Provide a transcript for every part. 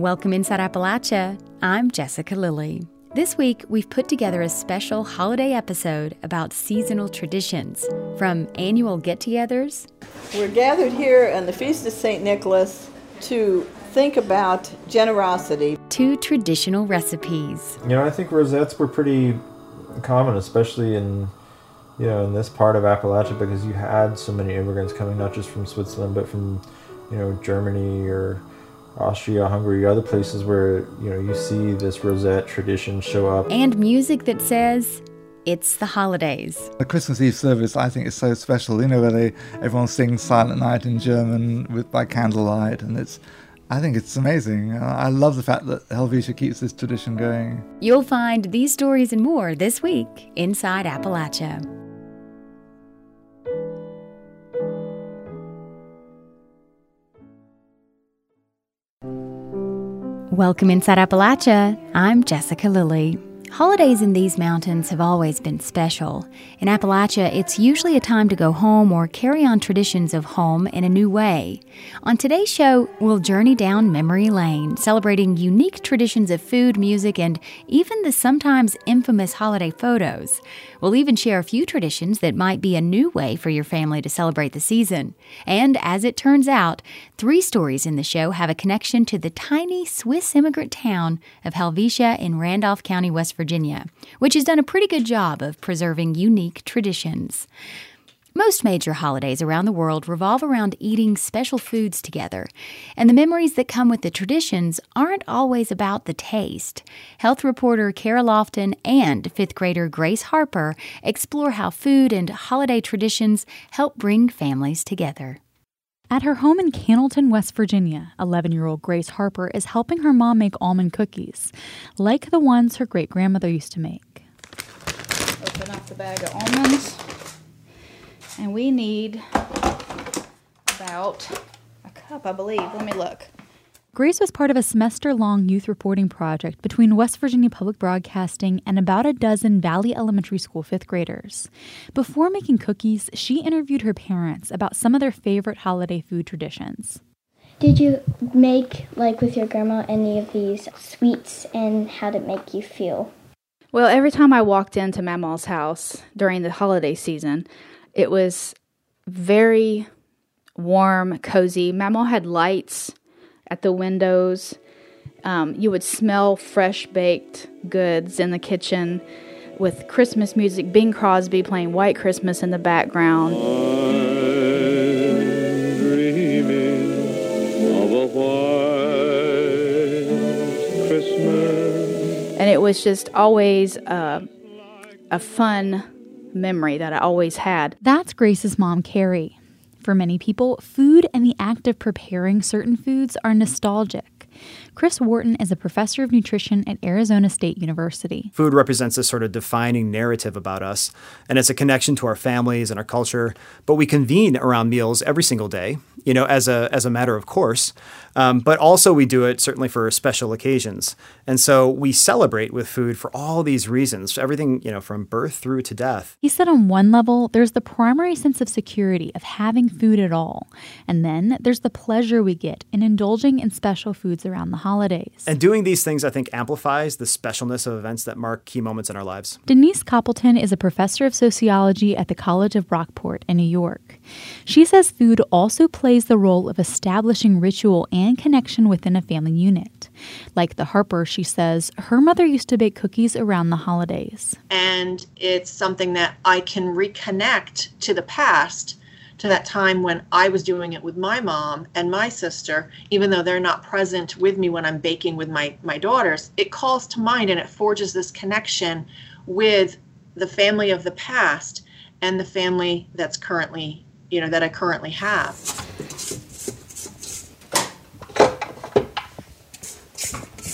Welcome Inside Appalachia. I'm Jessica Lilly. This week, we've put together a special holiday episode about seasonal traditions, from annual get togethers. We're gathered here on the Feast of St. Nicholas to think about generosity. To traditional recipes. You know, I think rosettes were pretty common, especially in you know in this part of Appalachia because you had so many immigrants coming, not just from Switzerland, but from you know Germany or Austria, Hungary, other places where you know you see this rosette tradition show up. And music that says it's the holidays. The Christmas Eve service, I think, is so special. You know, where they everyone sings Silent Night in German with by candlelight, and it's. I think it's amazing. I love the fact that Helvetia keeps this tradition going. You'll find these stories and more this week inside Appalachia. Welcome inside Appalachia. I'm Jessica Lilly. Holidays in these mountains have always been special. In Appalachia, it's usually a time to go home or carry on traditions of home in a new way. On today's show, we'll journey down memory lane, celebrating unique traditions of food, music, and even the sometimes infamous holiday photos. We'll even share a few traditions that might be a new way for your family to celebrate the season. And as it turns out, three stories in the show have a connection to the tiny Swiss immigrant town of Helvetia in Randolph County, West Virginia, which has done a pretty good job of preserving unique traditions. Most major holidays around the world revolve around eating special foods together, and the memories that come with the traditions aren't always about the taste. Health reporter Kara Lofton and fifth grader Grace Harper explore how food and holiday traditions help bring families together. At her home in Cannelton, West Virginia, 11 year old Grace Harper is helping her mom make almond cookies, like the ones her great grandmother used to make. Open up the bag of almonds, and we need about a cup, I believe. Let me look. Grace was part of a semester long youth reporting project between West Virginia Public Broadcasting and about a dozen Valley Elementary School fifth graders. Before making cookies, she interviewed her parents about some of their favorite holiday food traditions. Did you make, like with your grandma, any of these sweets and how did it make you feel? Well, every time I walked into Mama's house during the holiday season, it was very warm, cozy. Mama had lights at the windows. Um, you would smell fresh baked goods in the kitchen with Christmas music, Bing Crosby playing White Christmas in the background. And it was just always uh, a fun memory that I always had. That's Grace's mom, Carrie. For many people, food and the act of preparing certain foods are nostalgic. Chris Wharton is a professor of nutrition at Arizona State University. Food represents a sort of defining narrative about us, and it's a connection to our families and our culture. But we convene around meals every single day, you know, as a as a matter of course. Um, but also we do it certainly for special occasions, and so we celebrate with food for all these reasons, everything you know from birth through to death. He said on one level, there's the primary sense of security of having food at all, and then there's the pleasure we get in indulging in special foods around the holidays. And doing these things, I think, amplifies the specialness of events that mark key moments in our lives. Denise Copelton is a professor of sociology at the College of Brockport in New York. She says food also plays the role of establishing ritual and connection within a family unit. Like the Harper, she says her mother used to bake cookies around the holidays. And it's something that I can reconnect to the past to that time when I was doing it with my mom and my sister, even though they're not present with me when I'm baking with my, my daughters, it calls to mind and it forges this connection with the family of the past and the family that's currently, you know, that I currently have.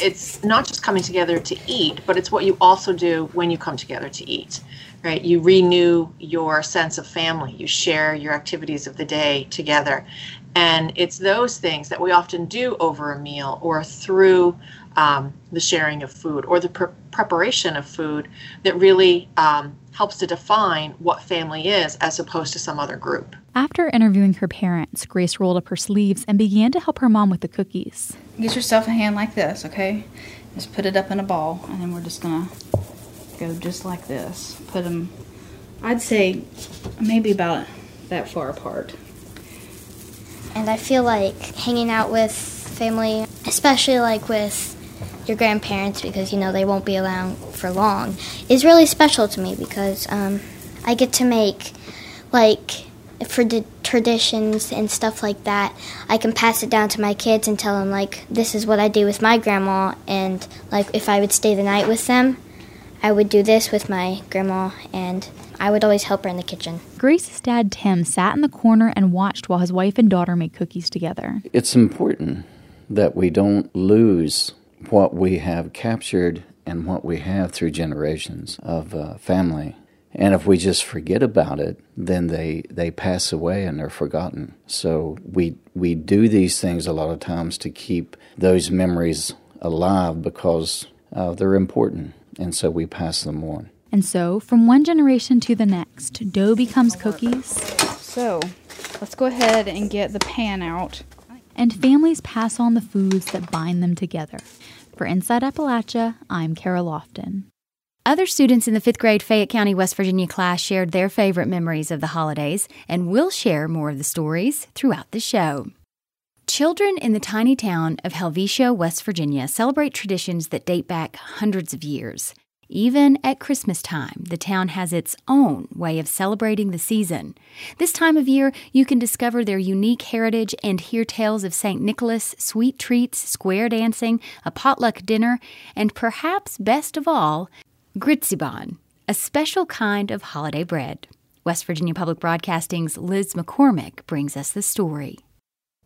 It's not just coming together to eat, but it's what you also do when you come together to eat right? You renew your sense of family, you share your activities of the day together. And it's those things that we often do over a meal or through um, the sharing of food or the pre- preparation of food that really um, helps to define what family is as opposed to some other group. After interviewing her parents, Grace rolled up her sleeves and began to help her mom with the cookies. Get yourself a hand like this, okay? Just put it up in a ball, and then we're just gonna go just like this. Put them, I'd say, maybe about that far apart. And I feel like hanging out with family, especially like with your grandparents, because you know they won't be around for long, is really special to me because um, I get to make like for the traditions and stuff like that. I can pass it down to my kids and tell them like this is what I do with my grandma, and like if I would stay the night with them, I would do this with my grandma and I would always help her in the kitchen. Grace's dad, Tim, sat in the corner and watched while his wife and daughter made cookies together. It's important that we don't lose what we have captured and what we have through generations of uh, family. And if we just forget about it, then they, they pass away and they're forgotten. So we, we do these things a lot of times to keep those memories alive because uh, they're important. And so we pass them on. And so, from one generation to the next, dough becomes cookies. So, let's go ahead and get the pan out. And families pass on the foods that bind them together. For Inside Appalachia, I'm Kara Lofton. Other students in the fifth grade Fayette County, West Virginia class shared their favorite memories of the holidays, and we'll share more of the stories throughout the show. Children in the tiny town of Helvetia, West Virginia celebrate traditions that date back hundreds of years. Even at Christmas time, the town has its own way of celebrating the season. This time of year, you can discover their unique heritage and hear tales of St. Nicholas, sweet treats, square dancing, a potluck dinner, and perhaps best of all, Gritzibahn, a special kind of holiday bread. West Virginia Public Broadcasting's Liz McCormick brings us the story.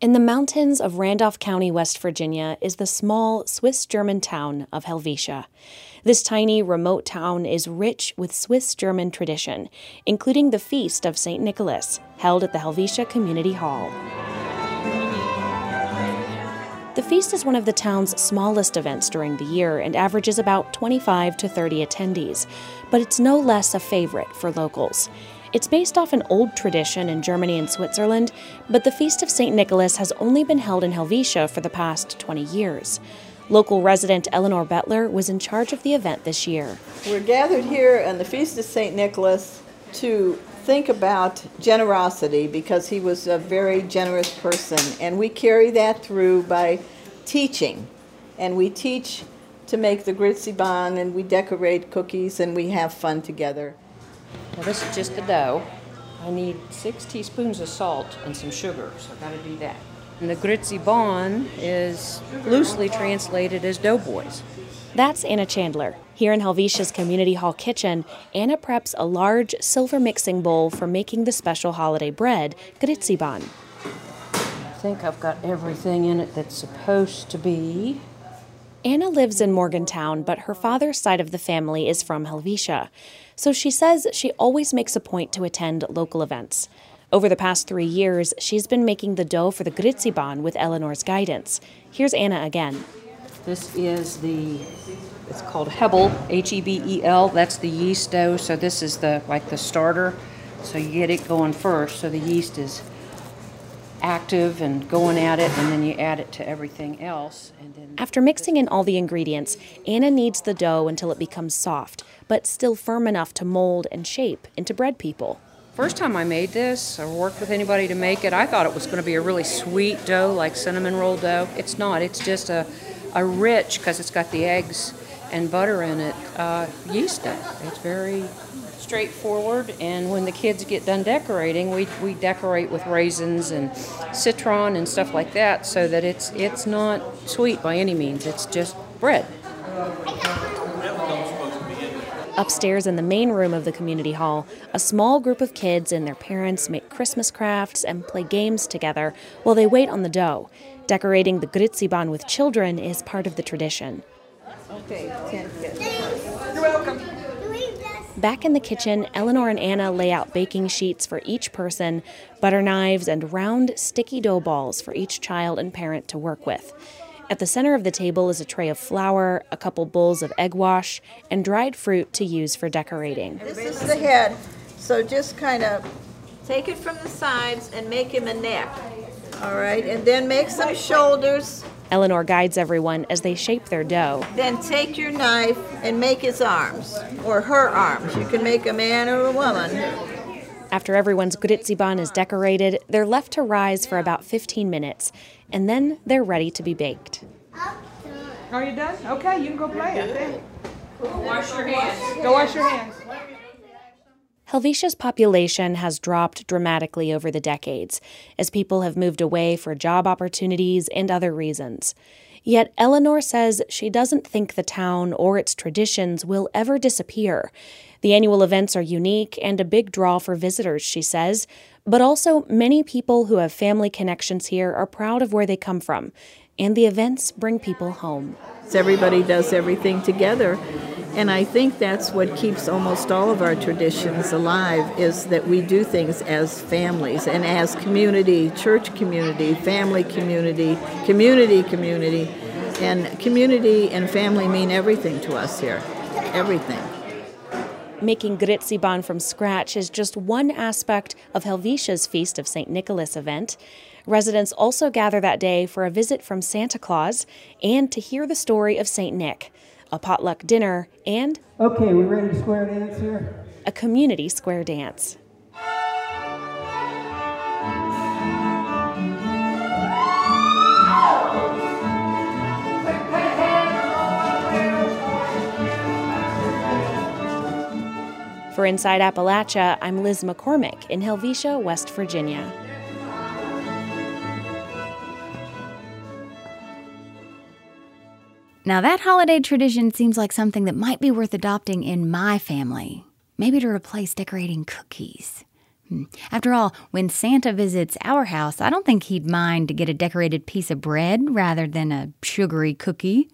In the mountains of Randolph County, West Virginia, is the small Swiss German town of Helvetia. This tiny, remote town is rich with Swiss German tradition, including the feast of St. Nicholas, held at the Helvetia Community Hall. The feast is one of the town's smallest events during the year and averages about 25 to 30 attendees, but it's no less a favorite for locals. It's based off an old tradition in Germany and Switzerland, but the Feast of St. Nicholas has only been held in Helvetia for the past 20 years. Local resident Eleanor Bettler was in charge of the event this year. We're gathered here on the Feast of St. Nicholas to think about generosity because he was a very generous person, and we carry that through by teaching. And we teach to make the Gritzibahn, and we decorate cookies, and we have fun together. Now this is just the dough. I need six teaspoons of salt and some sugar, so I've got to do that. And the Gritzibahn is loosely translated as doughboys. That's Anna Chandler. Here in Helvetia's Community Hall kitchen, Anna preps a large silver mixing bowl for making the special holiday bread, Gritzibahn. I think I've got everything in it that's supposed to be. Anna lives in Morgantown, but her father's side of the family is from Helvetia. So she says she always makes a point to attend local events. Over the past three years, she's been making the dough for the Gritzibahn with Eleanor's guidance. Here's Anna again. This is the, it's called Hebel, H-E-B-E-L. That's the yeast dough. So this is the like the starter. So you get it going first, so the yeast is active and going at it, and then you add it to everything else. And then After mixing in all the ingredients, Anna kneads the dough until it becomes soft, but still firm enough to mold and shape into bread people. First time I made this or worked with anybody to make it, I thought it was going to be a really sweet dough, like cinnamon roll dough. It's not. It's just a, a rich, because it's got the eggs and butter in it, uh, yeast dough. It's very straightforward. And when the kids get done decorating, we, we decorate with raisins and citron and stuff like that, so that it's it's not sweet by any means. It's just bread. Upstairs in the main room of the community hall, a small group of kids and their parents make Christmas crafts and play games together while they wait on the dough. Decorating the Gritzibahn with children is part of the tradition. Okay, You're welcome. Back in the kitchen, Eleanor and Anna lay out baking sheets for each person, butter knives, and round, sticky dough balls for each child and parent to work with. At the center of the table is a tray of flour, a couple bowls of egg wash, and dried fruit to use for decorating. This is the head, so just kind of Take it from the sides and make him a neck. All right, and then make some shoulders. Eleanor guides everyone as they shape their dough. Then take your knife and make his arms, or her arms. You can make a man or a woman. After everyone's gritsibon is decorated, they're left to rise for about 15 minutes, and then they're ready to be baked. Are you done? Okay, you can go play out there. Wash your hands. Go wash your hands. Helvetia's population has dropped dramatically over the decades as people have moved away for job opportunities and other reasons. Yet Eleanor says she doesn't think the town or its traditions will ever disappear. The annual events are unique and a big draw for visitors, she says, but also many people who have family connections here are proud of where they come from, and the events bring people home. Everybody does everything together. And I think that's what keeps almost all of our traditions alive is that we do things as families and as community, church community, family community, community community. And community and family mean everything to us here. Everything. Making gritsibon from scratch is just one aspect of Helvetia's Feast of St. Nicholas event. Residents also gather that day for a visit from Santa Claus and to hear the story of St. Nick, a potluck dinner, and Okay, we ready to square dance here? a community square dance. For Inside Appalachia, I'm Liz McCormick in Helvetia, West Virginia. Now, that holiday tradition seems like something that might be worth adopting in my family. Maybe to replace decorating cookies. Hmm. After all, when Santa visits our house, I don't think he'd mind to get a decorated piece of bread rather than a sugary cookie.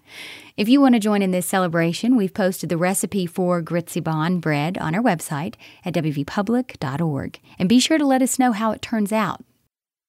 If you want to join in this celebration, we've posted the recipe for gritsibon bread on our website at wvpublic.org. And be sure to let us know how it turns out.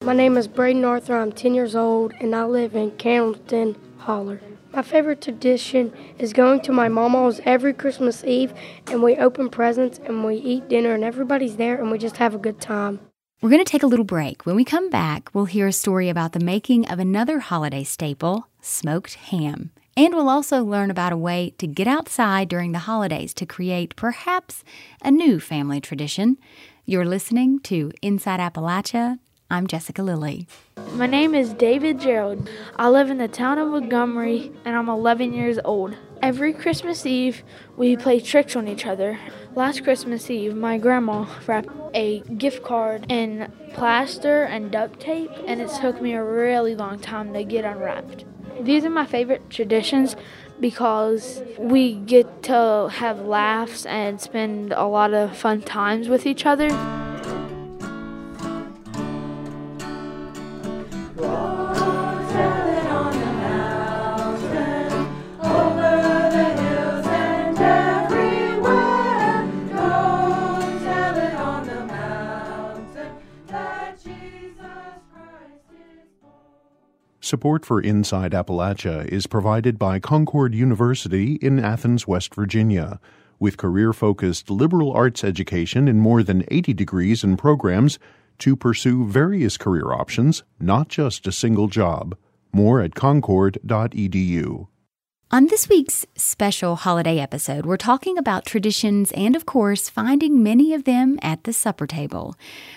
My name is Braden Arthur. I'm 10 years old and I live in Cannelton Holler. My favorite tradition is going to my mama's every Christmas Eve and we open presents and we eat dinner and everybody's there and we just have a good time. We're going to take a little break. When we come back, we'll hear a story about the making of another holiday staple, smoked ham. And we'll also learn about a way to get outside during the holidays to create perhaps a new family tradition. You're listening to Inside Appalachia. I'm Jessica Lilly. My name is David Gerald. I live in the town of Montgomery and I'm 11 years old. Every Christmas Eve, we play tricks on each other. Last Christmas Eve, my grandma wrapped a gift card in plaster and duct tape, and it took me a really long time to get unwrapped. These are my favorite traditions because we get to have laughs and spend a lot of fun times with each other. Support for Inside Appalachia is provided by Concord University in Athens, West Virginia. With career focused liberal arts education in more than 80 degrees and programs to pursue various career options, not just a single job. More at concord.edu. On this week's special holiday episode, we're talking about traditions and, of course, finding many of them at the supper table.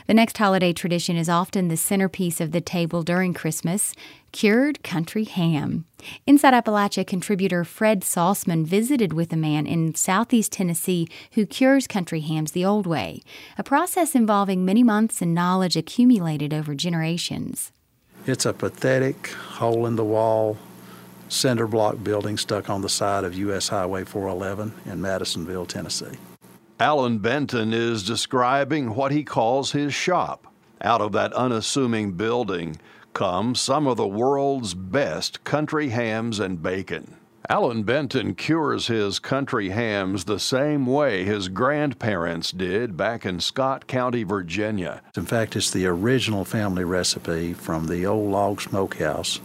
The next holiday tradition is often the centerpiece of the table during Christmas cured country ham. Inside Appalachia contributor Fred Sauceman visited with a man in southeast Tennessee who cures country hams the old way, a process involving many months and knowledge accumulated over generations. It's a pathetic hole in the wall cinder block building stuck on the side of U.S. Highway 411 in Madisonville, Tennessee. Allan Benton is describing what he calls his shop. Out of that unassuming building come some of the world's best country hams and bacon. Allan Benton cures his country hams the same way his grandparents did back in Scott County, Virginia. In fact, it's the original family recipe from the old log smokehouse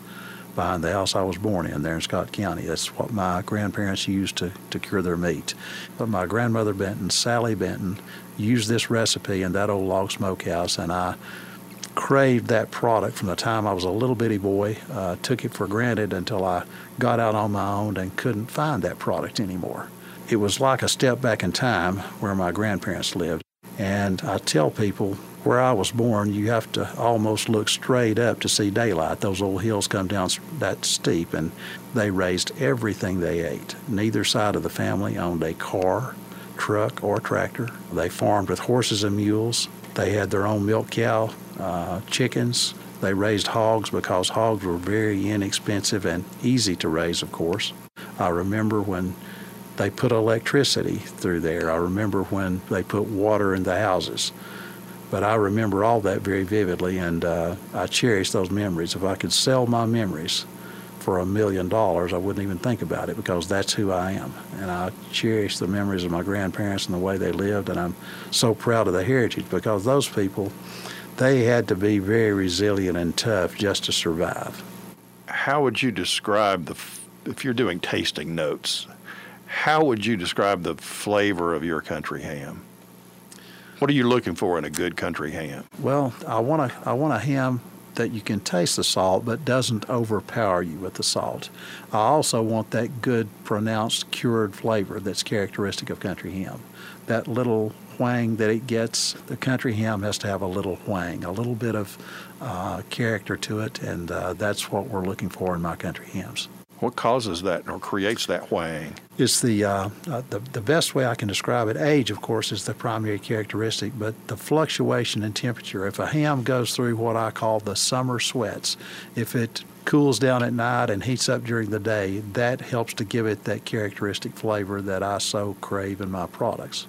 behind the house I was born in there in Scott County. That's what my grandparents used to, to cure their meat. But my grandmother Benton, Sally Benton, used this recipe in that old log smokehouse, and I craved that product from the time I was a little bitty boy. Uh, took it for granted until I got out on my own and couldn't find that product anymore. It was like a step back in time where my grandparents lived. And I tell people where I was born, you have to almost look straight up to see daylight. Those old hills come down that steep, and they raised everything they ate. Neither side of the family owned a car, truck, or tractor. They farmed with horses and mules. They had their own milk cow, uh, chickens. They raised hogs because hogs were very inexpensive and easy to raise, of course. I remember when they put electricity through there. I remember when they put water in the houses. But I remember all that very vividly, and uh, I cherish those memories. If I could sell my memories for a million dollars, I wouldn't even think about it because that's who I am. And I cherish the memories of my grandparents and the way they lived, and I'm so proud of the heritage because those people, they had to be very resilient and tough just to survive. How would you describe the, if you're doing tasting notes, how would you describe the flavor of your country ham? What are you looking for in a good country ham? Well, I want a I want a ham that you can taste the salt but doesn't overpower you with the salt. I also want that good pronounced cured flavor that's characteristic of country ham. That little whang that it gets, the country ham has to have a little whang, a little bit of uh, character to it, and uh, that's what we're looking for in my country hams. What causes that or creates that whang? It's the, uh, uh, the the best way I can describe it. Age, of course, is the primary characteristic, but the fluctuation in temperature. If a ham goes through what I call the summer sweats, if it cools down at night and heats up during the day, that helps to give it that characteristic flavor that I so crave in my products.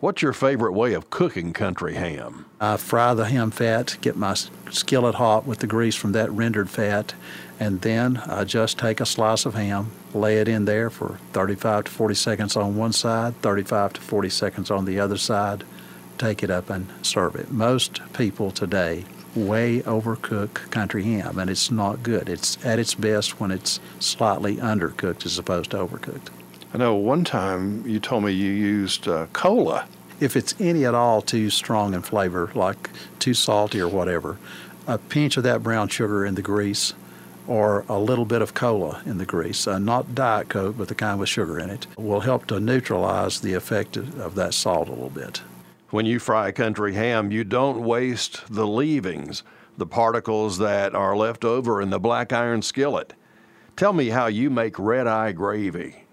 What's your favorite way of cooking country ham? I fry the ham fat, get my skillet hot with the grease from that rendered fat, and then I just take a slice of ham, lay it in there for 35 to 40 seconds on one side, 35 to 40 seconds on the other side, take it up and serve it. Most people today way overcook country ham, and it's not good. It's at its best when it's slightly undercooked as opposed to overcooked. I know one time you told me you used uh, cola. If it's any at all too strong in flavor, like too salty or whatever, a pinch of that brown sugar in the grease or a little bit of cola in the grease, uh, not Diet Coke, but the kind with sugar in it, will help to neutralize the effect of that salt a little bit. When you fry country ham, you don't waste the leavings, the particles that are left over in the black iron skillet. Tell me how you make red eye gravy.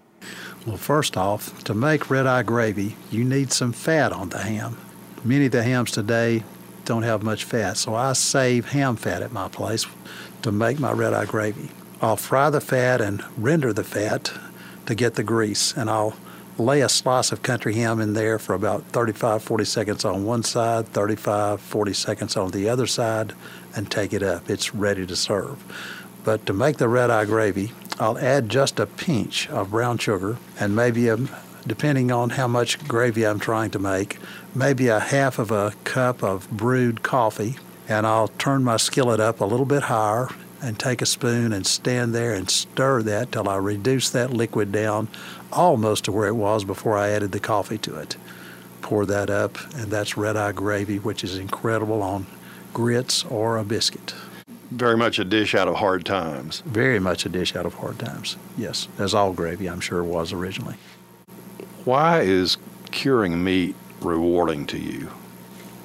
Well, first off, to make red eye gravy, you need some fat on the ham. Many of the hams today don't have much fat, so I save ham fat at my place to make my red eye gravy. I'll fry the fat and render the fat to get the grease, and I'll lay a slice of country ham in there for about 35 40 seconds on one side, 35 40 seconds on the other side, and take it up. It's ready to serve. But to make the red eye gravy, I'll add just a pinch of brown sugar and maybe a depending on how much gravy I'm trying to make, maybe a half of a cup of brewed coffee and I'll turn my skillet up a little bit higher and take a spoon and stand there and stir that till I reduce that liquid down almost to where it was before I added the coffee to it. Pour that up, and that's red eye gravy, which is incredible on grits or a biscuit. Very much a dish out of hard times. Very much a dish out of hard times, yes. As all gravy, I'm sure, was originally. Why is curing meat rewarding to you?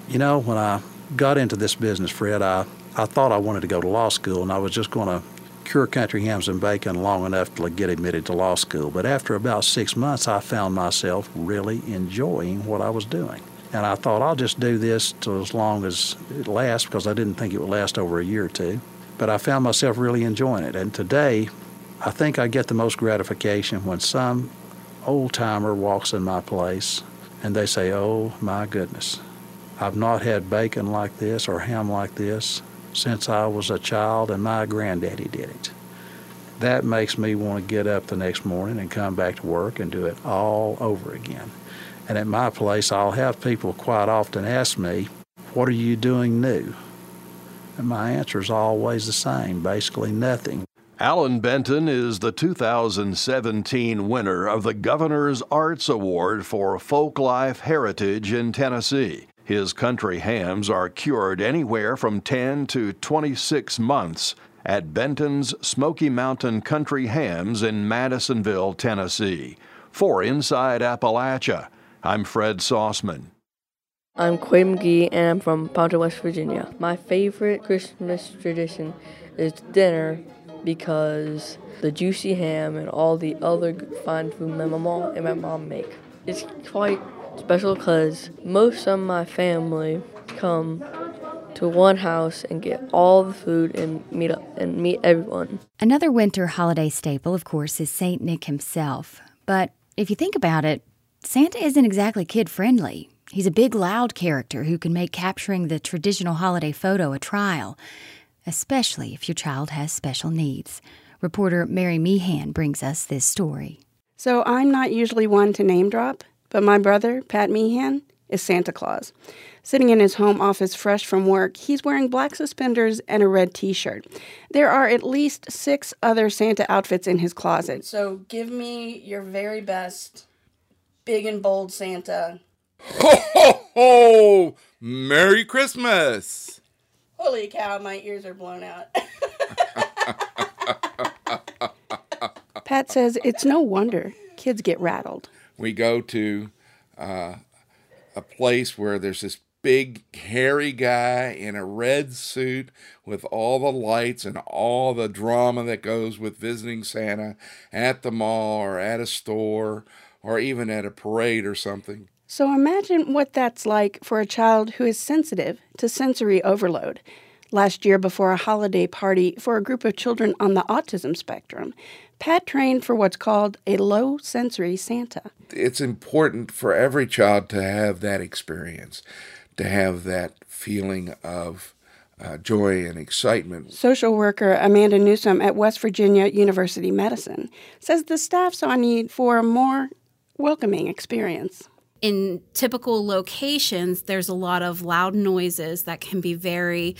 You know, when I got into this business, Fred, I, I thought I wanted to go to law school and I was just going to cure country hams and bacon long enough to get admitted to law school. But after about six months, I found myself really enjoying what I was doing. And I thought I'll just do this as long as it lasts because I didn't think it would last over a year or two. But I found myself really enjoying it. And today, I think I get the most gratification when some old timer walks in my place and they say, Oh my goodness, I've not had bacon like this or ham like this since I was a child and my granddaddy did it. That makes me want to get up the next morning and come back to work and do it all over again. And at my place, I'll have people quite often ask me, What are you doing new? And my answer is always the same basically, nothing. Allan Benton is the 2017 winner of the Governor's Arts Award for Folklife Heritage in Tennessee. His country hams are cured anywhere from 10 to 26 months at Benton's Smoky Mountain Country Hams in Madisonville, Tennessee. For Inside Appalachia, I'm Fred Sauceman. I'm Quay McGee and I'm from Ponto, West Virginia. My favorite Christmas tradition is dinner because the juicy ham and all the other fine food my mom and my mom make. It's quite special because most of my family come to one house and get all the food and meet up and meet everyone. Another winter holiday staple, of course, is St. Nick himself. But if you think about it, Santa isn't exactly kid friendly. He's a big, loud character who can make capturing the traditional holiday photo a trial, especially if your child has special needs. Reporter Mary Meehan brings us this story. So I'm not usually one to name drop, but my brother, Pat Meehan, is Santa Claus. Sitting in his home office fresh from work, he's wearing black suspenders and a red t shirt. There are at least six other Santa outfits in his closet. So give me your very best big and bold Santa. Ho, ho, ho! Merry Christmas! Holy cow, my ears are blown out. Pat says it's no wonder kids get rattled. We go to uh, a place where there's this big hairy guy in a red suit with all the lights and all the drama that goes with visiting Santa at the mall or at a store or even at a parade or something. So imagine what that's like for a child who is sensitive to sensory overload. Last year, before a holiday party for a group of children on the autism spectrum, Pat trained for what's called a low sensory Santa. It's important for every child to have that experience, to have that feeling of uh, joy and excitement. Social worker Amanda Newsom at West Virginia University Medicine says the staff saw a need for a more welcoming experience. In typical locations, there's a lot of loud noises that can be very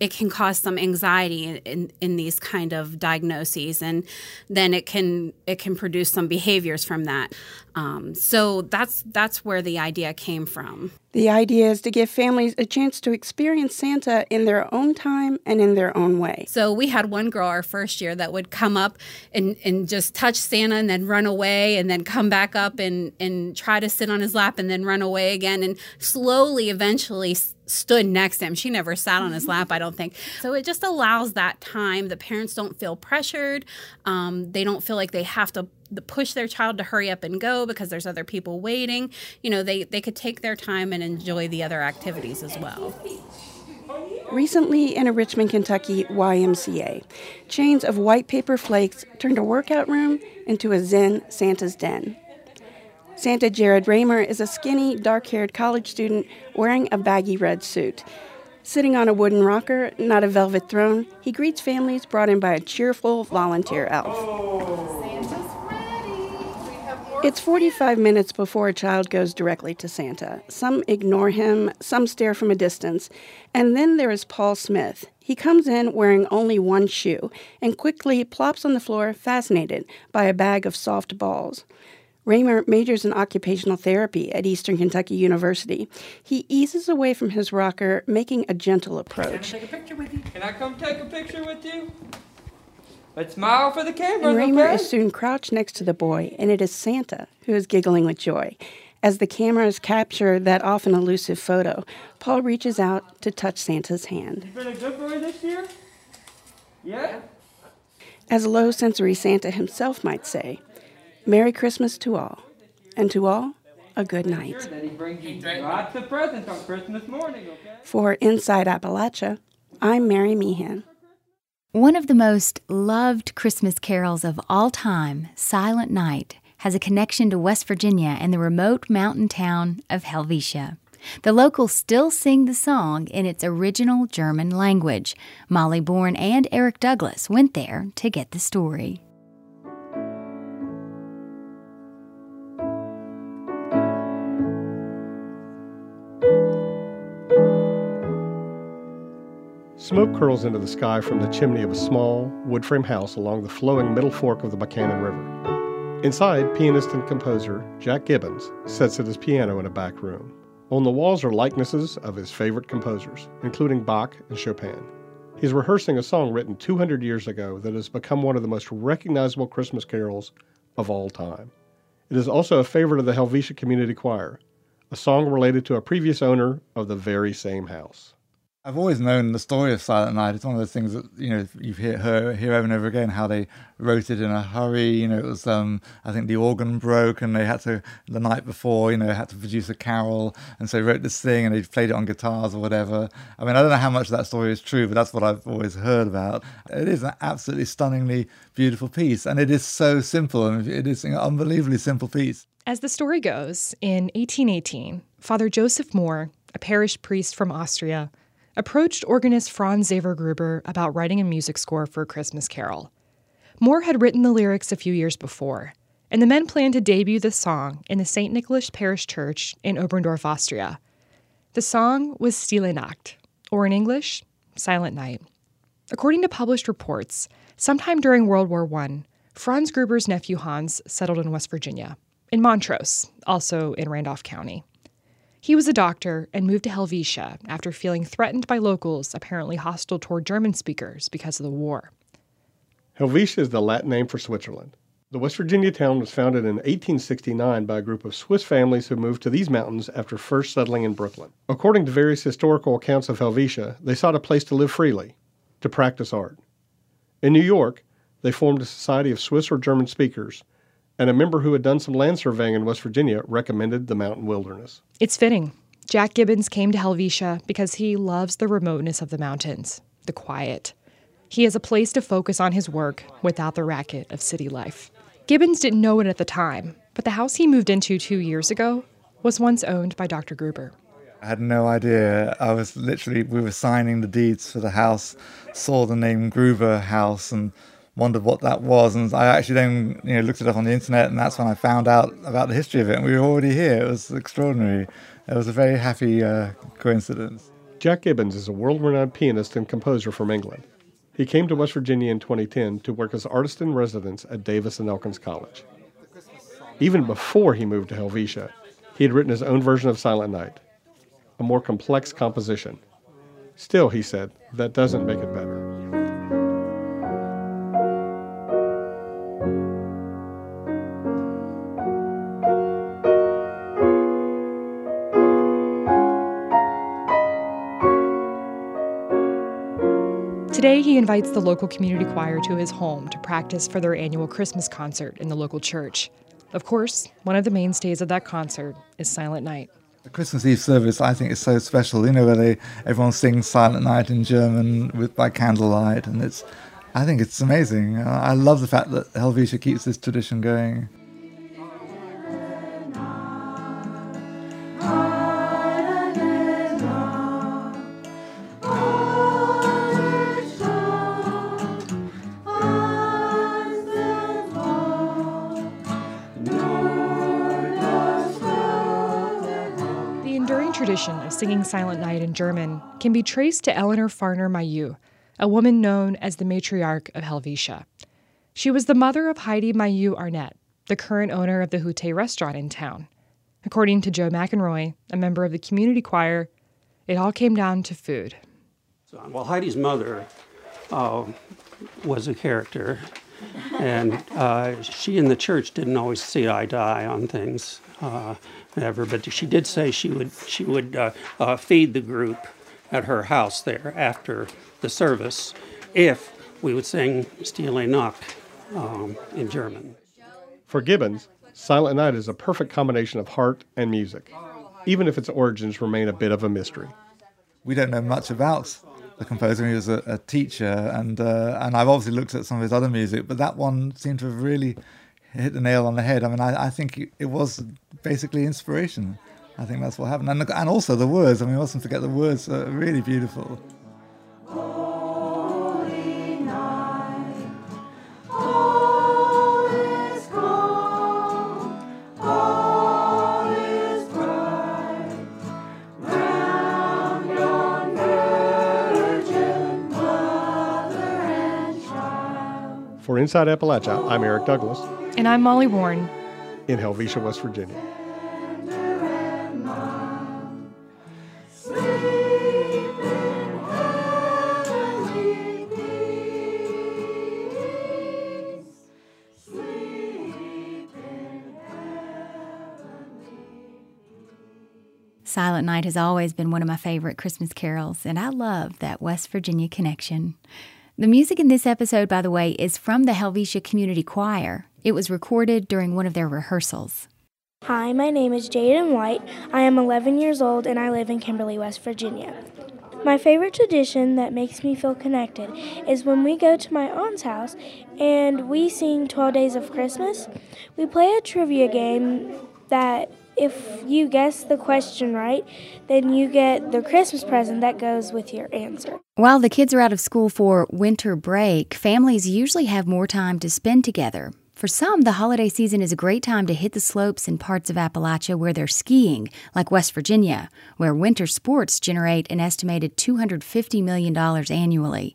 it can cause some anxiety in, in, in, these kind of diagnoses and then it can it can produce some behaviors from that um, so that's that's where the idea came from the idea is to give families a chance to experience santa in their own time and in their own way so we had one girl our first year that would come up and, and just touch santa and then run away and then come back up and, and try to sit on his lap and then run away again and slowly eventually stood next to him. She never sat on his lap, I don't think. So it just allows that time. The parents don't feel pressured. Um, they don't feel like they have to push their child to hurry up and go because there's other people waiting. You know, they, they could take their time and enjoy the other activities as well. Recently, in a Richmond, Kentucky YMCA, chains of white paper flakes turned a workout room into a Zen Santa's den. Santa Jared Raymer is a skinny, dark haired college student wearing a baggy red suit. Sitting on a wooden rocker, not a velvet throne, he greets families brought in by a cheerful volunteer elf. It's 45 minutes before a child goes directly to Santa. Some ignore him, some stare from a distance. And then there is Paul Smith. He comes in wearing only one shoe and quickly plops on the floor, fascinated by a bag of soft balls. Raymer majors in occupational therapy at Eastern Kentucky University. He eases away from his rocker, making a gentle approach. Can I take a picture with you? Can I come take a picture with you? But smile for the camera. And Raymer okay? is soon crouched next to the boy, and it is Santa who is giggling with joy. As the cameras capture that often elusive photo, Paul reaches out to touch Santa's hand. You been a good boy this year? Yeah? As low sensory Santa himself might say, Merry Christmas to all, and to all, a good night. Lots of presents on Christmas morning, okay? For Inside Appalachia, I'm Mary Meehan. One of the most loved Christmas carols of all time, Silent Night, has a connection to West Virginia and the remote mountain town of Helvetia. The locals still sing the song in its original German language. Molly Born and Eric Douglas went there to get the story. Smoke curls into the sky from the chimney of a small, wood frame house along the flowing middle fork of the Buckhannon River. Inside, pianist and composer Jack Gibbons sits at his piano in a back room. On the walls are likenesses of his favorite composers, including Bach and Chopin. He's rehearsing a song written 200 years ago that has become one of the most recognizable Christmas carols of all time. It is also a favorite of the Helvetia Community Choir, a song related to a previous owner of the very same house. I've always known the story of Silent Night. It's one of those things that you know you hear her hear over and over again how they wrote it in a hurry. You know, it was um, I think the organ broke and they had to the night before you know had to produce a carol and so they wrote this thing and they played it on guitars or whatever. I mean, I don't know how much of that story is true, but that's what I've always heard about. It is an absolutely stunningly beautiful piece and it is so simple and it is an unbelievably simple piece. As the story goes, in 1818, Father Joseph Mohr, a parish priest from Austria approached organist Franz Xaver Gruber about writing a music score for a Christmas carol. Mohr had written the lyrics a few years before, and the men planned to debut the song in the St. Nicholas Parish Church in Oberndorf, Austria. The song was Stille Nacht, or in English, Silent Night. According to published reports, sometime during World War I, Franz Gruber's nephew Hans settled in West Virginia, in Montrose, also in Randolph County. He was a doctor and moved to Helvetia after feeling threatened by locals apparently hostile toward German speakers because of the war. Helvetia is the Latin name for Switzerland. The West Virginia town was founded in 1869 by a group of Swiss families who moved to these mountains after first settling in Brooklyn. According to various historical accounts of Helvetia, they sought a place to live freely, to practice art. In New York, they formed a society of Swiss or German speakers and a member who had done some land surveying in West Virginia recommended the mountain wilderness. It's fitting. Jack Gibbons came to Helvetia because he loves the remoteness of the mountains, the quiet. He has a place to focus on his work without the racket of city life. Gibbons didn't know it at the time, but the house he moved into two years ago was once owned by Dr. Gruber. I had no idea. I was literally, we were signing the deeds for the house, saw the name Gruber House, and wondered what that was. And I actually then you know looked it up on the internet, and that's when I found out about the history of it. And we were already here. It was extraordinary. It was a very happy uh, coincidence. Jack Gibbons is a world renowned pianist and composer from England. He came to West Virginia in 2010 to work as artist in residence at Davis and Elkins College. Even before he moved to Helvetia, he had written his own version of Silent Night, a more complex composition. Still, he said, that doesn't make it better. He invites the local community choir to his home to practice for their annual Christmas concert in the local church. Of course, one of the mainstays of that concert is Silent Night. The Christmas Eve service, I think, is so special. You know, where they everyone sings Silent Night in German with by candlelight, and it's, I think it's amazing. Uh, I love the fact that Helvetia keeps this tradition going. Singing Silent Night in German can be traced to Eleanor Farner Mailloux, a woman known as the matriarch of Helvetia. She was the mother of Heidi Mailloux Arnett, the current owner of the Hütte restaurant in town. According to Joe McEnroy, a member of the community choir, it all came down to food. Well, Heidi's mother uh, was a character, and uh, she and the church didn't always see eye to eye on things. Uh, ever, but she did say she would she would uh, uh, feed the group at her house there after the service if we would sing Stille Nacht um, in German. For Gibbons, Silent Night is a perfect combination of heart and music, even if its origins remain a bit of a mystery. We don't know much about the composer. He was a, a teacher, and uh, and I've obviously looked at some of his other music, but that one seemed to have really hit the nail on the head. I mean, I, I think it was basically inspiration. I think that's what happened. And, and also the words. I mean, we mustn't forget the words are really beautiful. For Inside Appalachia, I'm Eric Douglas. And I'm Molly Warren. In Helvetia, West Virginia. Silent Night has always been one of my favorite Christmas carols, and I love that West Virginia connection. The music in this episode, by the way, is from the Helvetia Community Choir. It was recorded during one of their rehearsals. Hi, my name is Jaden White. I am 11 years old and I live in Kimberly, West Virginia. My favorite tradition that makes me feel connected is when we go to my aunt's house and we sing 12 Days of Christmas. We play a trivia game that if you guess the question right, then you get the Christmas present that goes with your answer. While the kids are out of school for winter break, families usually have more time to spend together. For some, the holiday season is a great time to hit the slopes in parts of Appalachia where they're skiing, like West Virginia, where winter sports generate an estimated $250 million annually.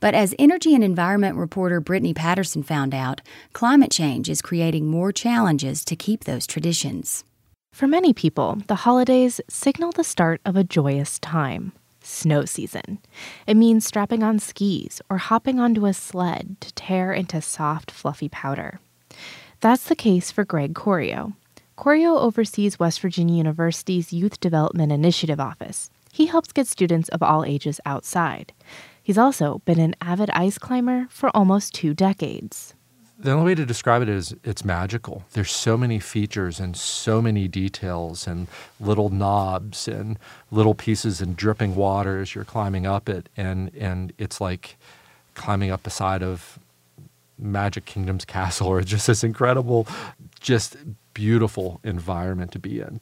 But as energy and environment reporter Brittany Patterson found out, climate change is creating more challenges to keep those traditions. For many people, the holidays signal the start of a joyous time snow season. It means strapping on skis or hopping onto a sled to tear into soft, fluffy powder. That's the case for Greg Corio. Corio oversees West Virginia University's Youth Development Initiative Office. He helps get students of all ages outside. He's also been an avid ice climber for almost two decades. The only way to describe it is it's magical. There's so many features and so many details and little knobs and little pieces and dripping water as you're climbing up it and and it's like climbing up a side of Magic Kingdom's castle or just this incredible just beautiful environment to be in.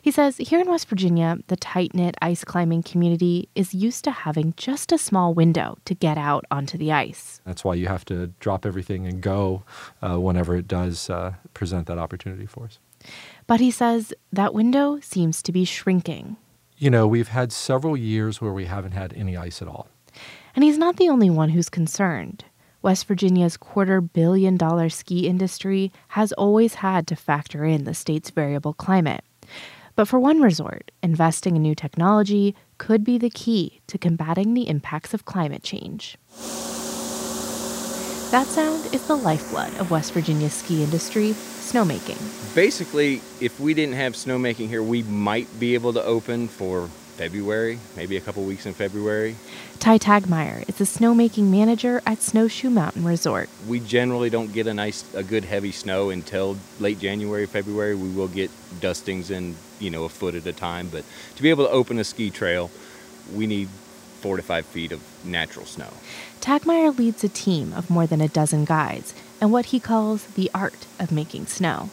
He says here in West Virginia, the tight knit ice climbing community is used to having just a small window to get out onto the ice. That's why you have to drop everything and go uh, whenever it does uh, present that opportunity for us. But he says that window seems to be shrinking. You know, we've had several years where we haven't had any ice at all. And he's not the only one who's concerned. West Virginia's quarter billion dollar ski industry has always had to factor in the state's variable climate. But for one resort, investing in new technology could be the key to combating the impacts of climate change. That sound is the lifeblood of West Virginia's ski industry, snowmaking. Basically, if we didn't have snowmaking here, we might be able to open for February, maybe a couple weeks in February. Ty Tagmeyer is a snowmaking manager at Snowshoe Mountain Resort. We generally don't get a nice, a good heavy snow until late January, February. We will get dustings in, you know, a foot at a time. But to be able to open a ski trail, we need four to five feet of natural snow. Tagmeyer leads a team of more than a dozen guides and what he calls the art of making snow.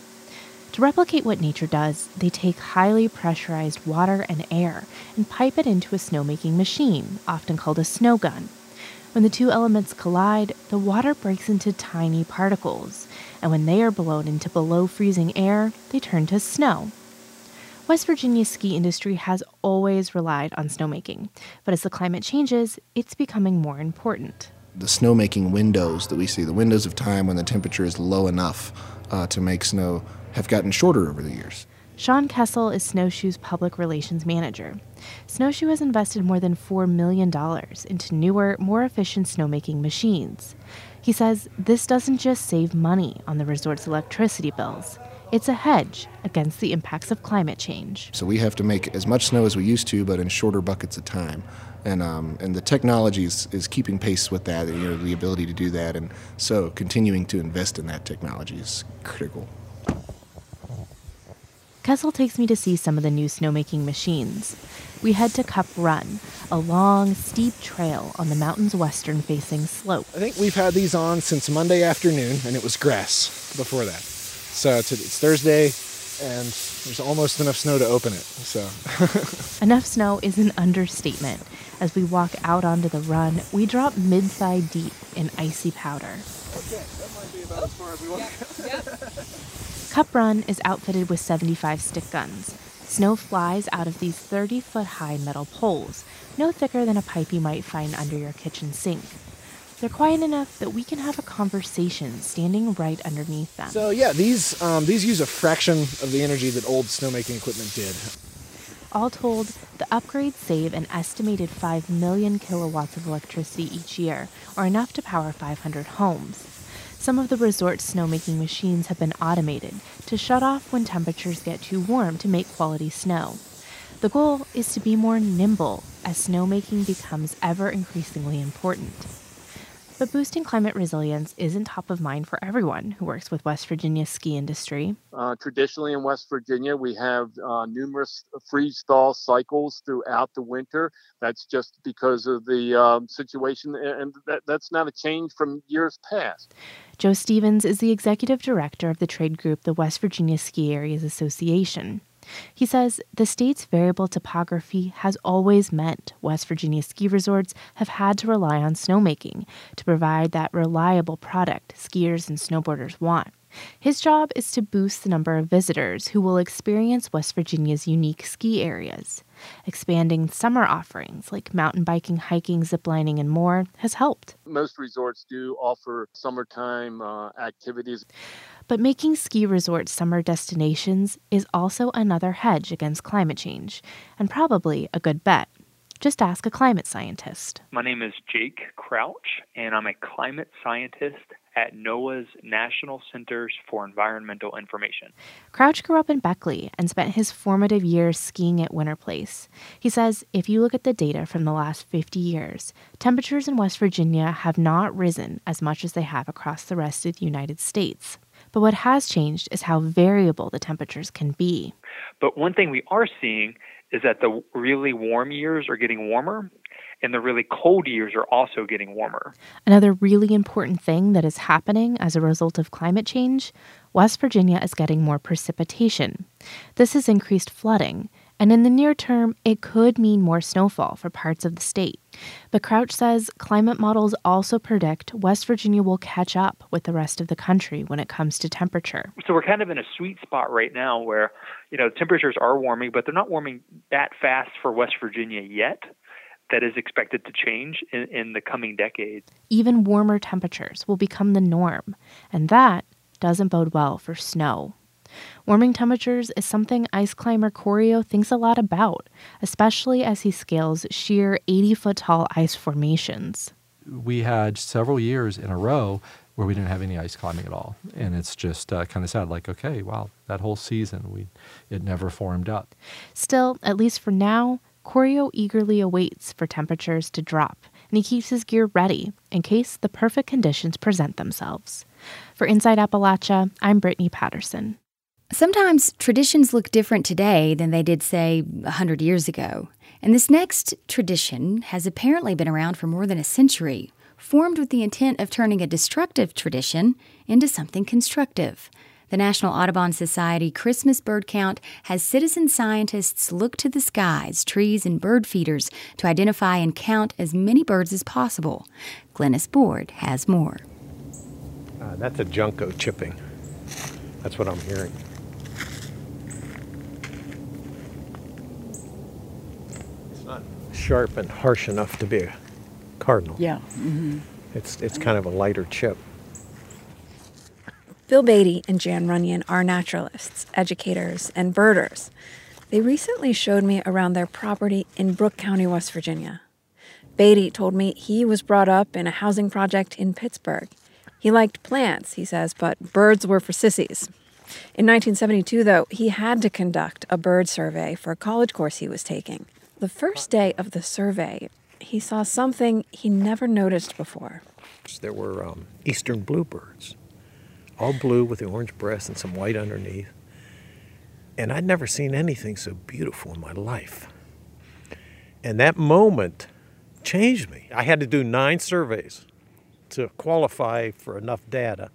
To replicate what nature does, they take highly pressurized water and air and pipe it into a snowmaking machine, often called a snow gun. When the two elements collide, the water breaks into tiny particles, and when they are blown into below freezing air, they turn to snow. West Virginia's ski industry has always relied on snowmaking, but as the climate changes, it's becoming more important. The snowmaking windows that we see, the windows of time when the temperature is low enough uh, to make snow, have gotten shorter over the years. Sean Kessel is Snowshoe's public relations manager. Snowshoe has invested more than $4 million into newer, more efficient snowmaking machines. He says this doesn't just save money on the resort's electricity bills, it's a hedge against the impacts of climate change. So we have to make as much snow as we used to, but in shorter buckets of time. And, um, and the technology is, is keeping pace with that, you know, the ability to do that. And so continuing to invest in that technology is critical. Kessel takes me to see some of the new snowmaking machines. We head to Cupp Run, a long, steep trail on the mountain's western facing slope. I think we've had these on since Monday afternoon, and it was grass before that. So it's Thursday, and there's almost enough snow to open it. So enough snow is an understatement. As we walk out onto the run, we drop mid-thigh deep in icy powder. Okay, that might be about as far as we want to go. Cupp Run is outfitted with 75 stick guns. Snow flies out of these 30 foot high metal poles, no thicker than a pipe you might find under your kitchen sink. They're quiet enough that we can have a conversation standing right underneath them. So yeah, these um, these use a fraction of the energy that old snowmaking equipment did. All told, the upgrades save an estimated 5 million kilowatts of electricity each year, or enough to power 500 homes. Some of the resort's snowmaking machines have been automated to shut off when temperatures get too warm to make quality snow. The goal is to be more nimble as snowmaking becomes ever increasingly important. But boosting climate resilience isn't top of mind for everyone who works with West Virginia's ski industry. Uh, traditionally in West Virginia, we have uh, numerous freeze thaw cycles throughout the winter. That's just because of the um, situation, and that, that's not a change from years past. Joe Stevens is the executive director of the trade group, the West Virginia Ski Areas Association. He says the state's variable topography has always meant West Virginia ski resorts have had to rely on snowmaking to provide that reliable product skiers and snowboarders want. His job is to boost the number of visitors who will experience West Virginia's unique ski areas. Expanding summer offerings like mountain biking, hiking, ziplining, and more has helped. Most resorts do offer summertime uh, activities. But making ski resorts summer destinations is also another hedge against climate change, and probably a good bet. Just ask a climate scientist. My name is Jake Crouch, and I'm a climate scientist at NOAA's National Centers for Environmental Information. Crouch grew up in Beckley and spent his formative years skiing at Winterplace. He says if you look at the data from the last 50 years, temperatures in West Virginia have not risen as much as they have across the rest of the United States. But what has changed is how variable the temperatures can be. But one thing we are seeing is that the really warm years are getting warmer and the really cold years are also getting warmer. Another really important thing that is happening as a result of climate change West Virginia is getting more precipitation. This has increased flooding, and in the near term, it could mean more snowfall for parts of the state. But Crouch says climate models also predict West Virginia will catch up with the rest of the country when it comes to temperature. So we're kind of in a sweet spot right now where, you know, temperatures are warming, but they're not warming that fast for West Virginia yet that is expected to change in, in the coming decade. Even warmer temperatures will become the norm, and that doesn't bode well for snow. Warming temperatures is something ice climber Corio thinks a lot about, especially as he scales sheer 80 foot tall ice formations. We had several years in a row where we didn't have any ice climbing at all. And it's just uh, kind of sad, like, okay, wow, that whole season, we it never formed up. Still, at least for now, Corio eagerly awaits for temperatures to drop, and he keeps his gear ready in case the perfect conditions present themselves. For Inside Appalachia, I'm Brittany Patterson. Sometimes traditions look different today than they did, say, a hundred years ago. And this next tradition has apparently been around for more than a century, formed with the intent of turning a destructive tradition into something constructive. The National Audubon Society Christmas Bird Count has citizen scientists look to the skies, trees, and bird feeders to identify and count as many birds as possible. Glynis Board has more. Uh, that's a junco chipping. That's what I'm hearing. It's not sharp and harsh enough to be a cardinal. Yeah. Mm-hmm. It's it's kind of a lighter chip. Bill Beatty and Jan Runyon are naturalists, educators, and birders. They recently showed me around their property in Brooke County, West Virginia. Beatty told me he was brought up in a housing project in Pittsburgh. He liked plants, he says, but birds were for sissies. In 1972, though, he had to conduct a bird survey for a college course he was taking. The first day of the survey, he saw something he never noticed before. There were um, eastern bluebirds all blue with the orange breast and some white underneath. And I'd never seen anything so beautiful in my life. And that moment changed me. I had to do nine surveys to qualify for enough data.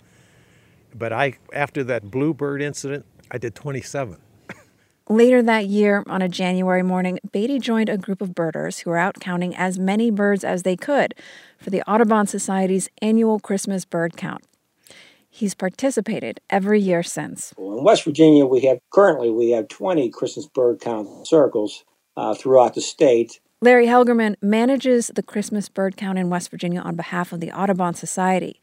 But I after that bluebird incident, I did 27. Later that year, on a January morning, Beatty joined a group of birders who were out counting as many birds as they could for the Audubon Society's annual Christmas bird count. He's participated every year since. In West Virginia, we have currently we have 20 Christmas bird count circles uh, throughout the state. Larry Helgerman manages the Christmas bird count in West Virginia on behalf of the Audubon Society.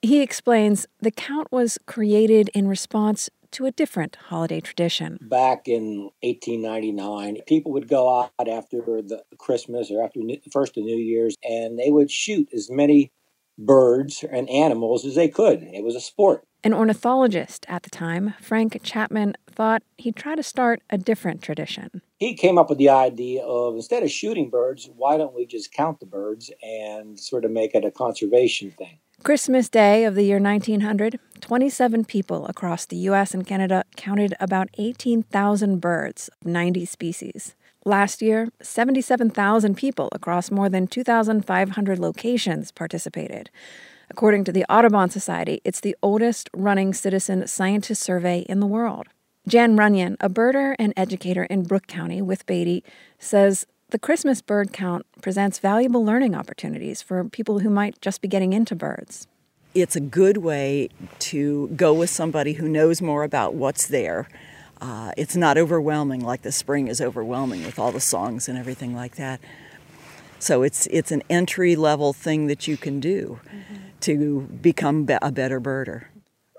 He explains the count was created in response to a different holiday tradition. Back in 1899, people would go out after the Christmas or after the first of New Year's and they would shoot as many birds and animals as they could. It was a sport. An ornithologist at the time, Frank Chapman, thought he'd try to start a different tradition. He came up with the idea of instead of shooting birds, why don't we just count the birds and sort of make it a conservation thing? Christmas Day of the year 1900, 27 people across the US and Canada counted about 18,000 birds of 90 species. Last year, 77,000 people across more than 2,500 locations participated. According to the Audubon Society, it's the oldest running citizen scientist survey in the world. Jan Runyon, a birder and educator in Brooke County with Beatty, says the Christmas bird count presents valuable learning opportunities for people who might just be getting into birds. It's a good way to go with somebody who knows more about what's there. Uh, it's not overwhelming like the spring is overwhelming with all the songs and everything like that. So it's it's an entry level thing that you can do mm-hmm. to become be- a better birder.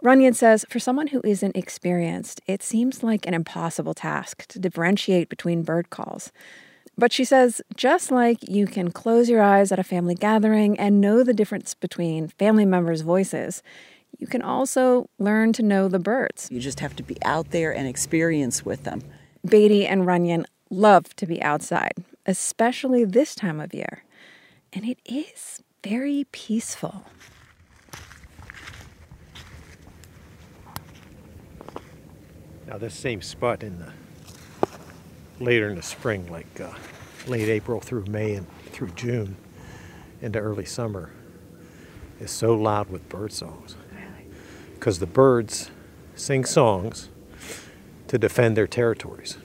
Runyon says for someone who isn't experienced, it seems like an impossible task to differentiate between bird calls. But she says just like you can close your eyes at a family gathering and know the difference between family members' voices, you can also learn to know the birds. You just have to be out there and experience with them. Beatty and Runyon love to be outside, especially this time of year. And it is very peaceful. Now, this same spot in the later in the spring, like uh, late April through May and through June into early summer, is so loud with bird songs. Because the birds sing songs to defend their territories.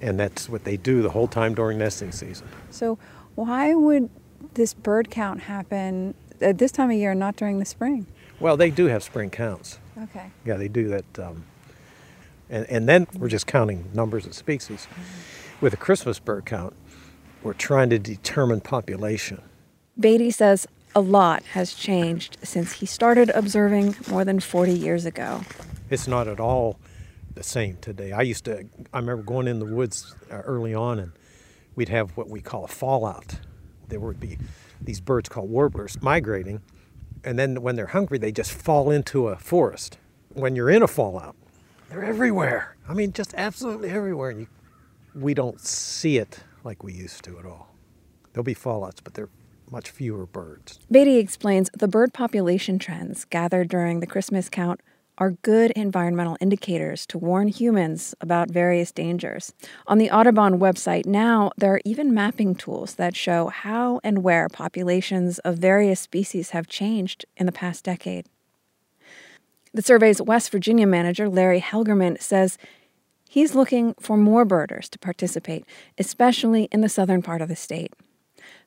And that's what they do the whole time during nesting season. So, why would this bird count happen at this time of year, not during the spring? Well, they do have spring counts. Okay. Yeah, they do that. Um, and, and then we're just counting numbers of species. With a Christmas bird count, we're trying to determine population. Beatty says a lot has changed since he started observing more than 40 years ago. It's not at all the same today. I used to, I remember going in the woods uh, early on and we'd have what we call a fallout. There would be these birds called warblers migrating, and then when they're hungry, they just fall into a forest. When you're in a fallout, they're everywhere. I mean, just absolutely everywhere. And you, we don't see it like we used to at all. There'll be fallouts, but they're much fewer birds. Beatty explains the bird population trends gathered during the Christmas count are good environmental indicators to warn humans about various dangers. On the Audubon website now, there are even mapping tools that show how and where populations of various species have changed in the past decade. The survey's West Virginia manager, Larry Helgerman, says he's looking for more birders to participate, especially in the southern part of the state.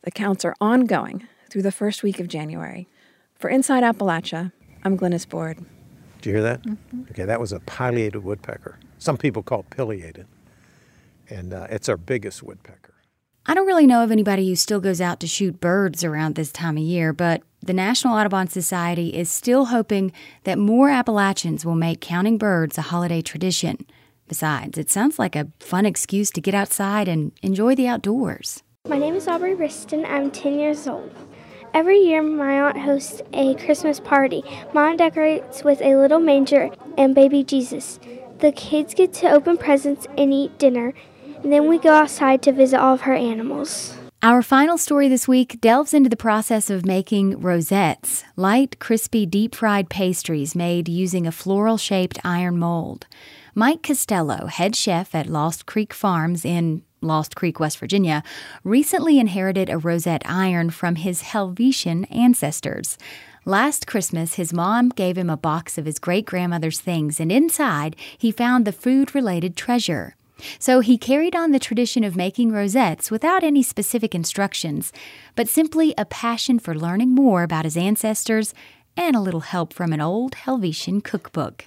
The counts are ongoing through the first week of January. For Inside Appalachia, I'm Glynis Board. Did you hear that? Mm-hmm. Okay, that was a pileated woodpecker. Some people call it pileated. And uh, it's our biggest woodpecker. I don't really know of anybody who still goes out to shoot birds around this time of year, but the National Audubon Society is still hoping that more Appalachians will make counting birds a holiday tradition. Besides, it sounds like a fun excuse to get outside and enjoy the outdoors. My name is Aubrey Riston. I'm 10 years old. Every year, my aunt hosts a Christmas party. My aunt decorates with a little manger and baby Jesus. The kids get to open presents and eat dinner and then we go outside to visit all of her animals. Our final story this week delves into the process of making rosettes, light, crispy, deep fried pastries made using a floral shaped iron mold. Mike Costello, head chef at Lost Creek Farms in Lost Creek, West Virginia, recently inherited a rosette iron from his Helvetian ancestors. Last Christmas, his mom gave him a box of his great grandmother's things, and inside he found the food related treasure. So he carried on the tradition of making rosettes without any specific instructions, but simply a passion for learning more about his ancestors and a little help from an old Helvetian cookbook.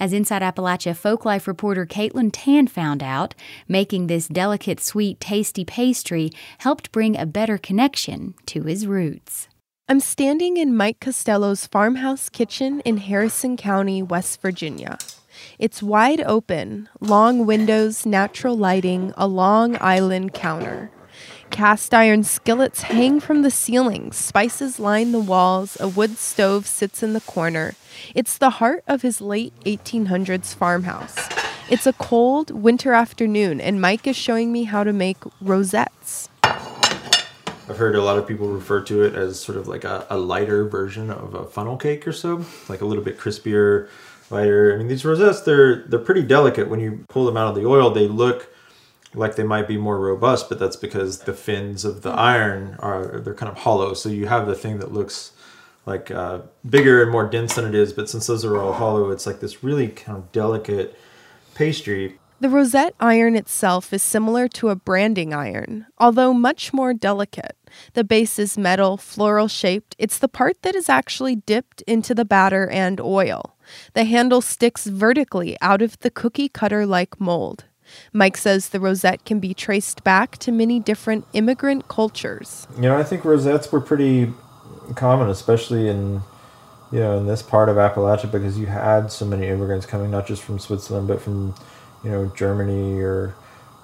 As Inside Appalachia folklife reporter Caitlin Tan found out, making this delicate, sweet, tasty pastry helped bring a better connection to his roots. I'm standing in Mike Costello's farmhouse kitchen in Harrison County, West Virginia. It's wide open, long windows, natural lighting, a long island counter. Cast iron skillets hang from the ceiling, spices line the walls, a wood stove sits in the corner. It's the heart of his late 1800s farmhouse. It's a cold winter afternoon, and Mike is showing me how to make rosettes. I've heard a lot of people refer to it as sort of like a, a lighter version of a funnel cake or so, like a little bit crispier, lighter. I mean, these rosettes, they're they're pretty delicate. When you pull them out of the oil, they look like they might be more robust, but that's because the fins of the iron are they're kind of hollow. So you have the thing that looks like uh, bigger and more dense than it is, but since those are all hollow, it's like this really kind of delicate pastry. The rosette iron itself is similar to a branding iron, although much more delicate. The base is metal, floral shaped. It's the part that is actually dipped into the batter and oil. The handle sticks vertically out of the cookie cutter like mold. Mike says the rosette can be traced back to many different immigrant cultures. You know, I think rosettes were pretty common, especially in you know in this part of Appalachia, because you had so many immigrants coming, not just from Switzerland, but from you know Germany or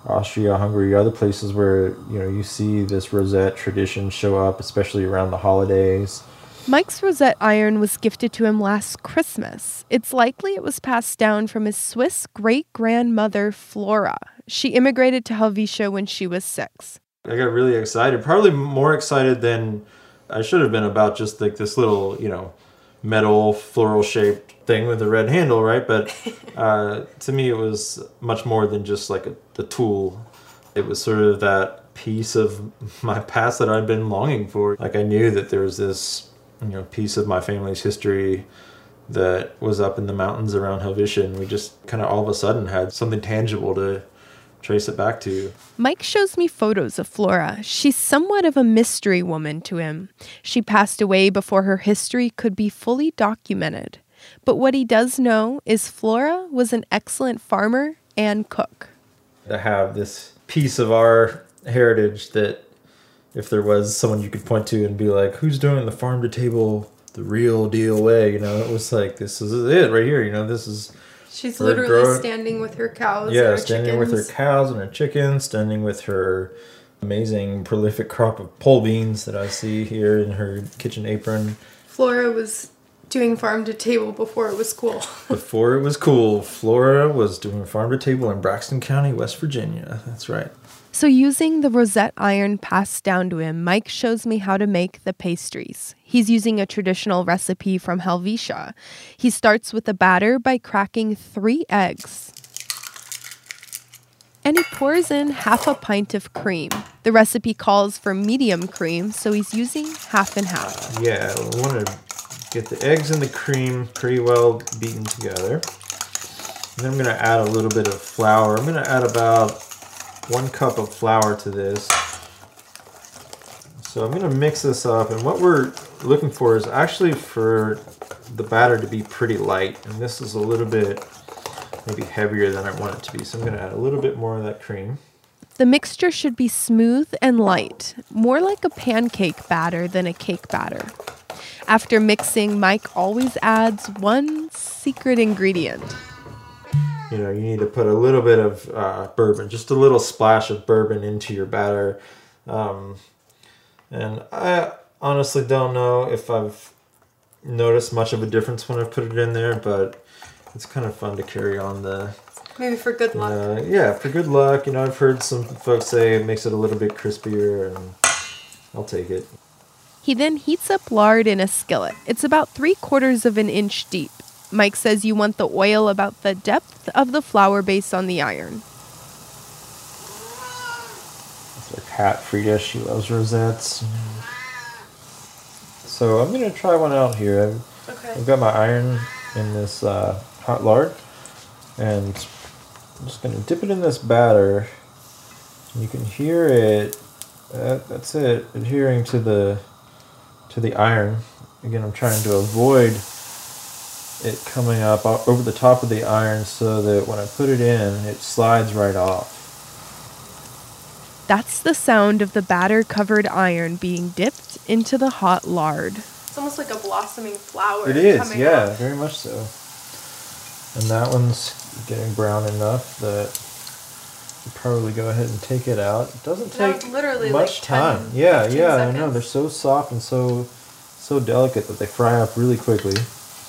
Austria, Hungary, other places where you know you see this rosette tradition show up, especially around the holidays. Mike's rosette iron was gifted to him last Christmas. It's likely it was passed down from his Swiss great grandmother, Flora. She immigrated to Helvetia when she was six. I got really excited, probably more excited than I should have been about just like this little, you know, metal floral shaped thing with a red handle, right? But uh, to me, it was much more than just like a, the tool. It was sort of that piece of my past that I'd been longing for. Like I knew that there was this you know piece of my family's history that was up in the mountains around Helvetia, and we just kind of all of a sudden had something tangible to trace it back to. Mike shows me photos of Flora. She's somewhat of a mystery woman to him. She passed away before her history could be fully documented. But what he does know is Flora was an excellent farmer and cook. To have this piece of our heritage that if there was someone you could point to and be like, who's doing the farm to table the real deal way, you know, it was like, this is it right here, you know, this is. She's literally growing. standing with her cows. Yeah, standing chickens. with her cows and her chickens, standing with her amazing prolific crop of pole beans that I see here in her kitchen apron. Flora was doing farm to table before it was cool. before it was cool, Flora was doing farm to table in Braxton County, West Virginia. That's right. So, using the rosette iron passed down to him, Mike shows me how to make the pastries. He's using a traditional recipe from Helvetia. He starts with the batter by cracking three eggs. And he pours in half a pint of cream. The recipe calls for medium cream, so he's using half and half. Yeah, we want to get the eggs and the cream pretty well beaten together. And then I'm going to add a little bit of flour. I'm going to add about one cup of flour to this. So I'm to mix this up and what we're looking for is actually for the batter to be pretty light and this is a little bit maybe heavier than I want it to be. So I'm to add a little bit more of that cream. The mixture should be smooth and light, more like a pancake batter than a cake batter. After mixing, Mike always adds one secret ingredient you know, you need to put a little bit of uh, bourbon, just a little splash of bourbon into your batter. Um, and I honestly don't know if I've noticed much of a difference when i've put it in there, but it's kind of fun to carry on the. Maybe for good luck. Uh, yeah, for good luck. You know, I've heard some folks say it makes it a little bit crispier, and I'll take it. He then heats up lard in a skillet. It's about three quarters of an inch deep. Mike says you want the oil about the depth of the flour base on the iron. That's our cat, Frida. She loves rosettes. So I'm going to try one out here. I've, okay. I've got my iron in this uh, hot lard. And I'm just going to dip it in this batter. You can hear it. That, that's it. Adhering to the to the iron. Again, I'm trying to avoid it coming up over the top of the iron so that when I put it in, it slides right off. That's the sound of the batter covered iron being dipped into the hot lard. It's almost like a blossoming flower. It is, yeah, up. very much so. And that one's getting brown enough that you probably go ahead and take it out. It doesn't take literally much like 10, time. Yeah, yeah, seconds. I know. They're so soft and so so delicate that they fry up really quickly.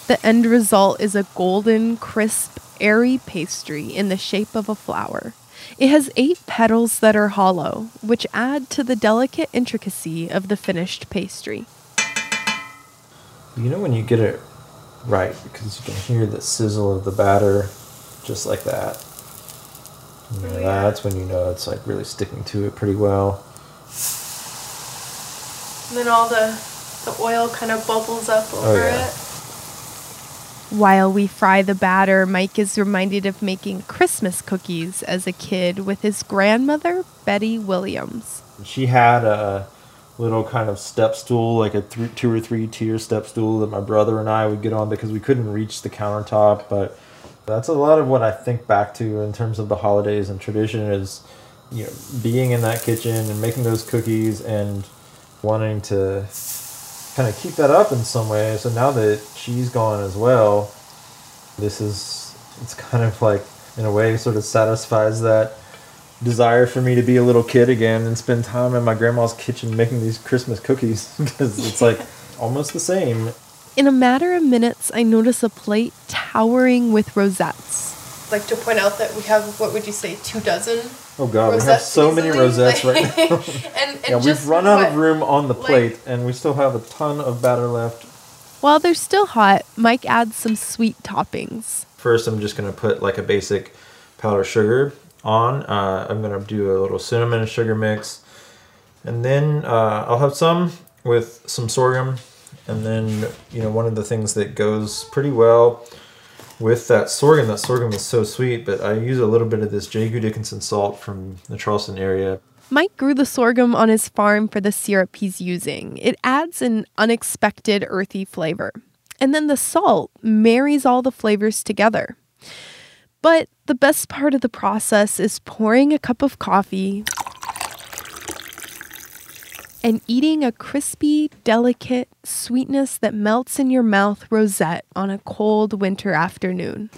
The end result is a golden, crisp, airy pastry in the shape of a flower. It has eight petals that are hollow, which add to the delicate intricacy of the finished pastry. You know when you get it right, because you can hear the sizzle of the batter just like that. You know, oh, that's when you know it's like really sticking to it pretty well. And then all the the oil kind of bubbles up oh, over Oh, yeah. it. While we fry the batter, Mike is reminded of making Christmas cookies as a kid with his grandmother, Betty Williams. She had a little kind of step stool, like a th- two or three tier step stool that my brother and I would get on because we couldn't reach the countertop. But that's a lot of what I think back to in terms of the holidays and tradition is, you know, being in that kitchen and making those cookies and wanting to kind of keep that up in some way. So now that she's gone as well, this is it's kind of like in a way sort of satisfies that desire for me to be a little kid again and spend time in my grandma's kitchen making these Christmas cookies because it's like almost the same. In a matter of minutes, I notice a plate towering with rosettes. Like to point out that we have what would you say two dozen? Oh god, we have rosettes so many rosettes right now. and, and yeah, we've run out what, of room on the like- plate and we still have a ton of batter left. While they're still hot, Mike adds some sweet toppings. First, I'm just going to put like a basic powdered sugar on. Uh, I'm going to do a little cinnamon and sugar mix. And then uh, I'll have some with some sorghum. And then, you know, one of the things that goes pretty well with that sorghum, that sorghum is so sweet, but I use a little bit of this J.Q. Dickinson salt from the Charleston area. Mike grew the sorghum on his farm for the syrup he's using. It adds an unexpected earthy flavor. And then the salt marries all the flavors together. But the best part of the process is pouring a cup of coffee and eating a crispy, delicate sweetness that melts in your mouth rosette on a cold winter afternoon.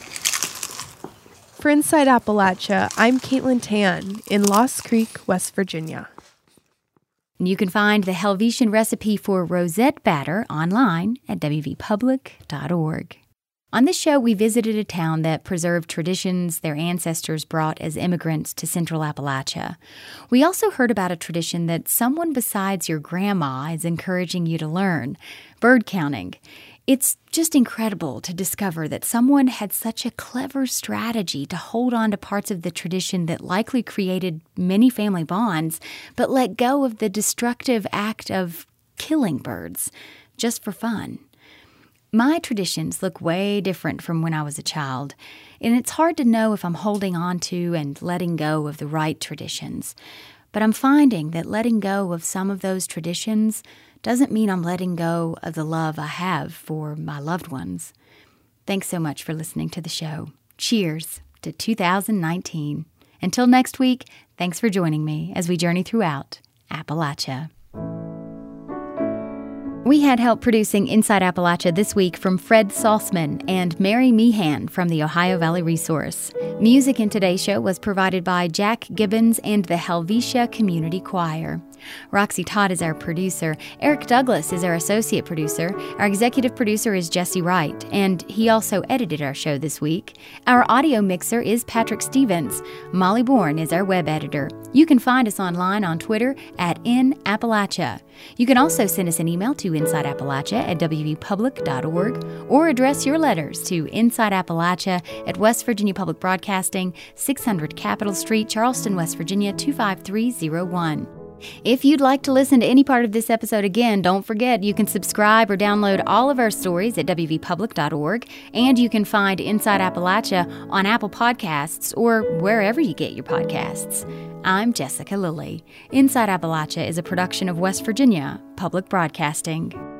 For Inside Appalachia, I'm Caitlin Tan in Lost Creek, West Virginia. And You can find the Helvetian recipe for rosette batter online at wvpublic.org. On this show, we visited a town that preserved traditions their ancestors brought as immigrants to central Appalachia. We also heard about a tradition that someone besides your grandma is encouraging you to learn bird counting. It's just incredible to discover that someone had such a clever strategy to hold on to parts of the tradition that likely created many family bonds, but let go of the destructive act of killing birds just for fun. My traditions look way different from when I was a child, and it's hard to know if I'm holding on to and letting go of the right traditions. But I'm finding that letting go of some of those traditions doesn't mean I'm letting go of the love I have for my loved ones. Thanks so much for listening to the show. Cheers to 2019. Until next week, thanks for joining me as we journey throughout Appalachia. We had help producing Inside Appalachia this week from Fred Sauceman and Mary Meehan from the Ohio Valley Resource. Music in today's show was provided by Jack Gibbons and the Helvetia Community Choir. Roxy Todd is our producer. Eric Douglas is our associate producer. Our executive producer is Jesse Wright, and he also edited our show this week. Our audio mixer is Patrick Stevens. Molly Born is our web editor. You can find us online on Twitter at InAppalachia. You can also send us an email to InsideAppalachia at wvpublic.org or address your letters to Inside Appalachia at West Virginia Public Broadcasting, 600 Capitol Street, Charleston, West Virginia 25301. If you'd like to listen to any part of this episode again, don't forget you can subscribe or download all of our stories at wvpublic.org, and you can find Inside Appalachia on Apple Podcasts or wherever you get your podcasts. I'm Jessica Lilly. Inside Appalachia is a production of West Virginia Public Broadcasting.